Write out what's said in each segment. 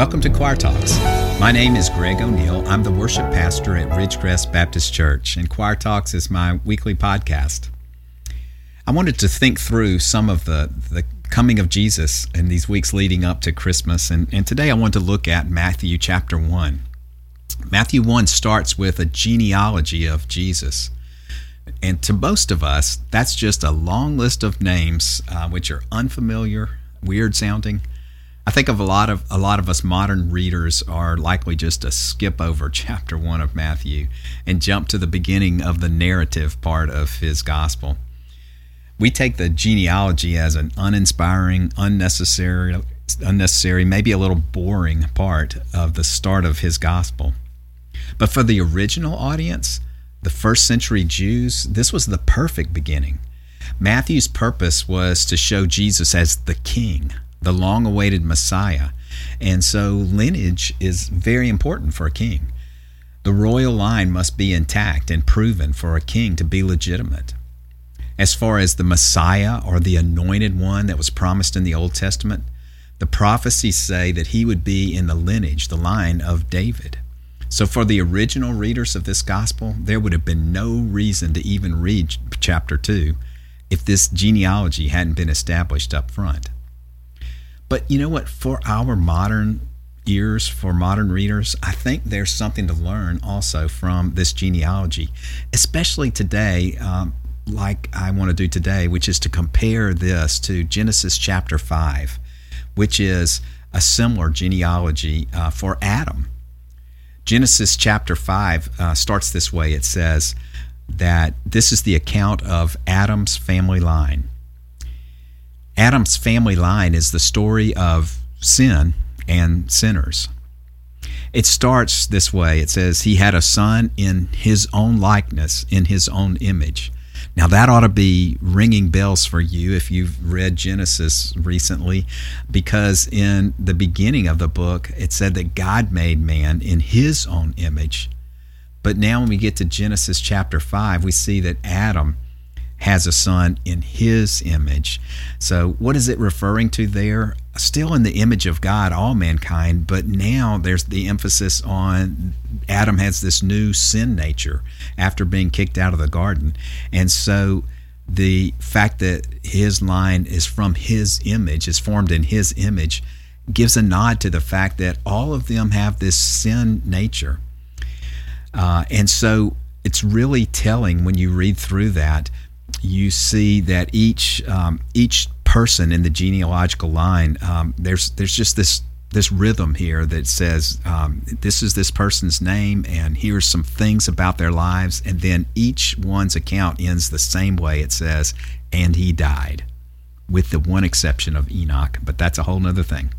Welcome to Choir Talks. My name is Greg O'Neill. I'm the worship pastor at Ridgecrest Baptist Church, and Choir Talks is my weekly podcast. I wanted to think through some of the, the coming of Jesus in these weeks leading up to Christmas, and, and today I want to look at Matthew chapter 1. Matthew 1 starts with a genealogy of Jesus. And to most of us, that's just a long list of names uh, which are unfamiliar, weird sounding, I think of a lot of a lot of us modern readers are likely just to skip over chapter 1 of Matthew and jump to the beginning of the narrative part of his gospel. We take the genealogy as an uninspiring, unnecessary unnecessary, maybe a little boring part of the start of his gospel. But for the original audience, the first century Jews, this was the perfect beginning. Matthew's purpose was to show Jesus as the king, the long awaited Messiah. And so lineage is very important for a king. The royal line must be intact and proven for a king to be legitimate. As far as the Messiah or the anointed one that was promised in the Old Testament, the prophecies say that he would be in the lineage, the line of David. So, for the original readers of this gospel, there would have been no reason to even read chapter 2 if this genealogy hadn't been established up front. But you know what? For our modern ears, for modern readers, I think there's something to learn also from this genealogy, especially today, um, like I want to do today, which is to compare this to Genesis chapter 5, which is a similar genealogy uh, for Adam. Genesis chapter 5 uh, starts this way it says that this is the account of Adam's family line. Adam's family line is the story of sin and sinners. It starts this way it says, He had a son in his own likeness, in his own image. Now, that ought to be ringing bells for you if you've read Genesis recently, because in the beginning of the book, it said that God made man in his own image. But now, when we get to Genesis chapter 5, we see that Adam has a son in his image. So, what is it referring to there? Still in the image of God, all mankind, but now there's the emphasis on Adam has this new sin nature after being kicked out of the garden. And so, the fact that his line is from his image, is formed in his image, gives a nod to the fact that all of them have this sin nature. Uh, and so, it's really telling when you read through that you see that each um, each person in the genealogical line um, there's there's just this this rhythm here that says um, this is this person's name and here's some things about their lives. And then each one's account ends the same way it says and he died with the one exception of enoch but that's a whole nother thing.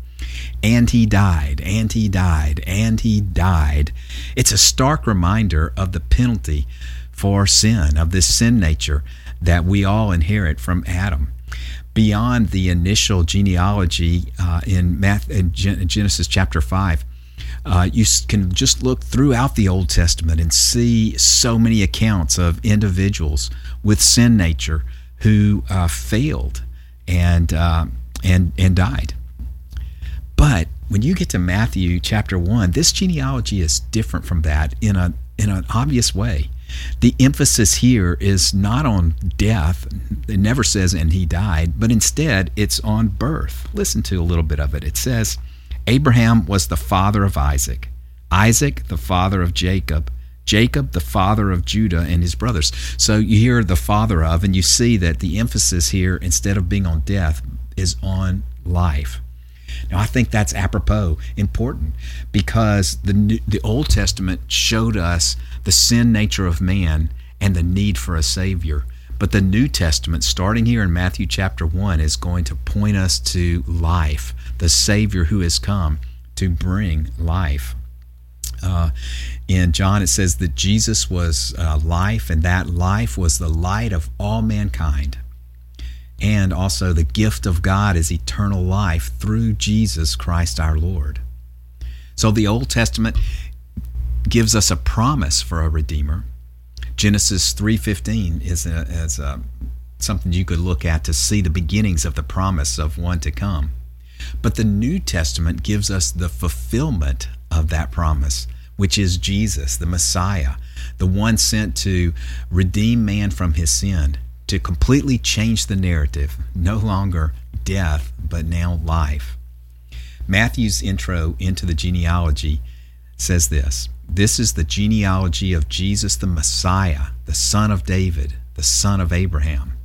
And he died and he died and he died. It's a stark reminder of the penalty for sin of this sin nature that we all inherit from Adam. Beyond the initial genealogy uh, in, Math, in Genesis chapter 5, uh, you can just look throughout the Old Testament and see so many accounts of individuals with sin nature who uh, failed and uh, and and died. But when you get to Matthew chapter one, this genealogy is different from that in a in an obvious way. The emphasis here is not on death. It never says, and he died, but instead it's on birth. Listen to a little bit of it. It says, Abraham was the father of Isaac, Isaac, the father of Jacob, Jacob, the father of Judah and his brothers. So you hear the father of, and you see that the emphasis here, instead of being on death, is on life. Now, I think that's apropos important because the, the Old Testament showed us the sin nature of man and the need for a Savior. But the New Testament, starting here in Matthew chapter 1, is going to point us to life, the Savior who has come to bring life. Uh, in John, it says that Jesus was uh, life, and that life was the light of all mankind. And also, the gift of God is eternal life through Jesus Christ our Lord. So, the Old Testament gives us a promise for a redeemer. Genesis 3:15 is a, is a, something you could look at to see the beginnings of the promise of one to come. But the New Testament gives us the fulfillment of that promise, which is Jesus, the Messiah, the one sent to redeem man from his sin, to completely change the narrative, no longer death, but now life. Matthew's intro into the genealogy says this This is the genealogy of Jesus the Messiah, the son of David, the son of Abraham.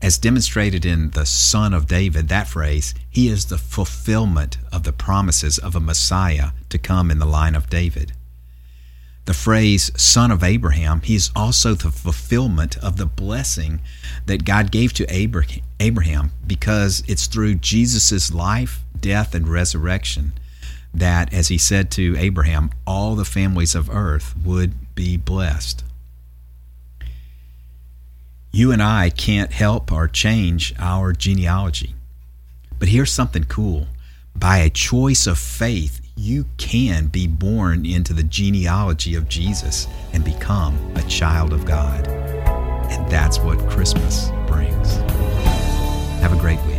As demonstrated in the Son of David, that phrase, he is the fulfillment of the promises of a Messiah to come in the line of David. The phrase Son of Abraham, he is also the fulfillment of the blessing that God gave to Abraham because it's through Jesus' life, death, and resurrection that, as he said to Abraham, all the families of earth would be blessed. You and I can't help or change our genealogy. But here's something cool. By a choice of faith, you can be born into the genealogy of Jesus and become a child of God. And that's what Christmas brings. Have a great week.